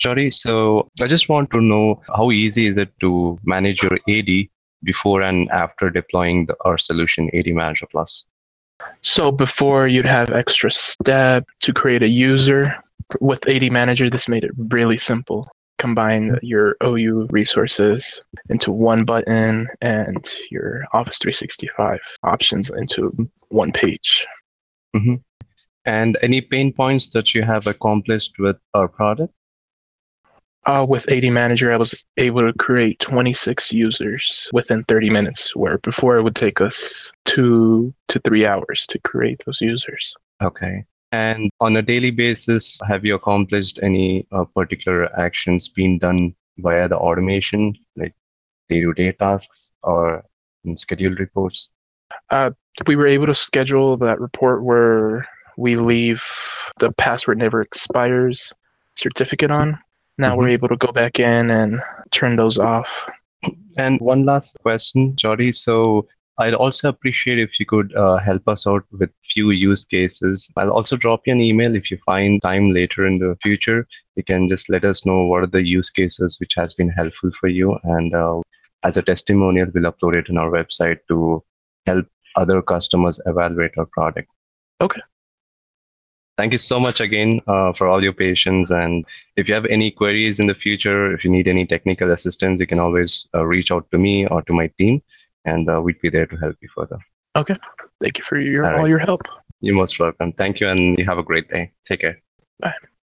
Jody, so I just want to know how easy is it to manage your AD before and after deploying the, our solution AD Manager Plus? So before you'd have extra step to create a user. With AD Manager, this made it really simple. Combine your OU resources into one button and your Office 365 options into one page. Mm-hmm. And any pain points that you have accomplished with our product? Uh, with AD Manager, I was able to create 26 users within 30 minutes, where before it would take us two to three hours to create those users. Okay. And on a daily basis, have you accomplished any uh, particular actions being done via the automation, like day to day tasks or scheduled reports? Uh, we were able to schedule that report where we leave the password never expires certificate on. Now mm-hmm. we're able to go back in and turn those off. And one last question, Jody. So I'd also appreciate if you could uh, help us out with few use cases. I'll also drop you an email if you find time later in the future. You can just let us know what are the use cases which has been helpful for you, and uh, as a testimonial, we'll upload it on our website to help other customers evaluate our product. Okay. Thank you so much again uh, for all your patience. And if you have any queries in the future, if you need any technical assistance, you can always uh, reach out to me or to my team, and uh, we'd be there to help you further. Okay. Thank you for your all, all right. your help. You're most welcome. Thank you, and you have a great day. Take care. Bye.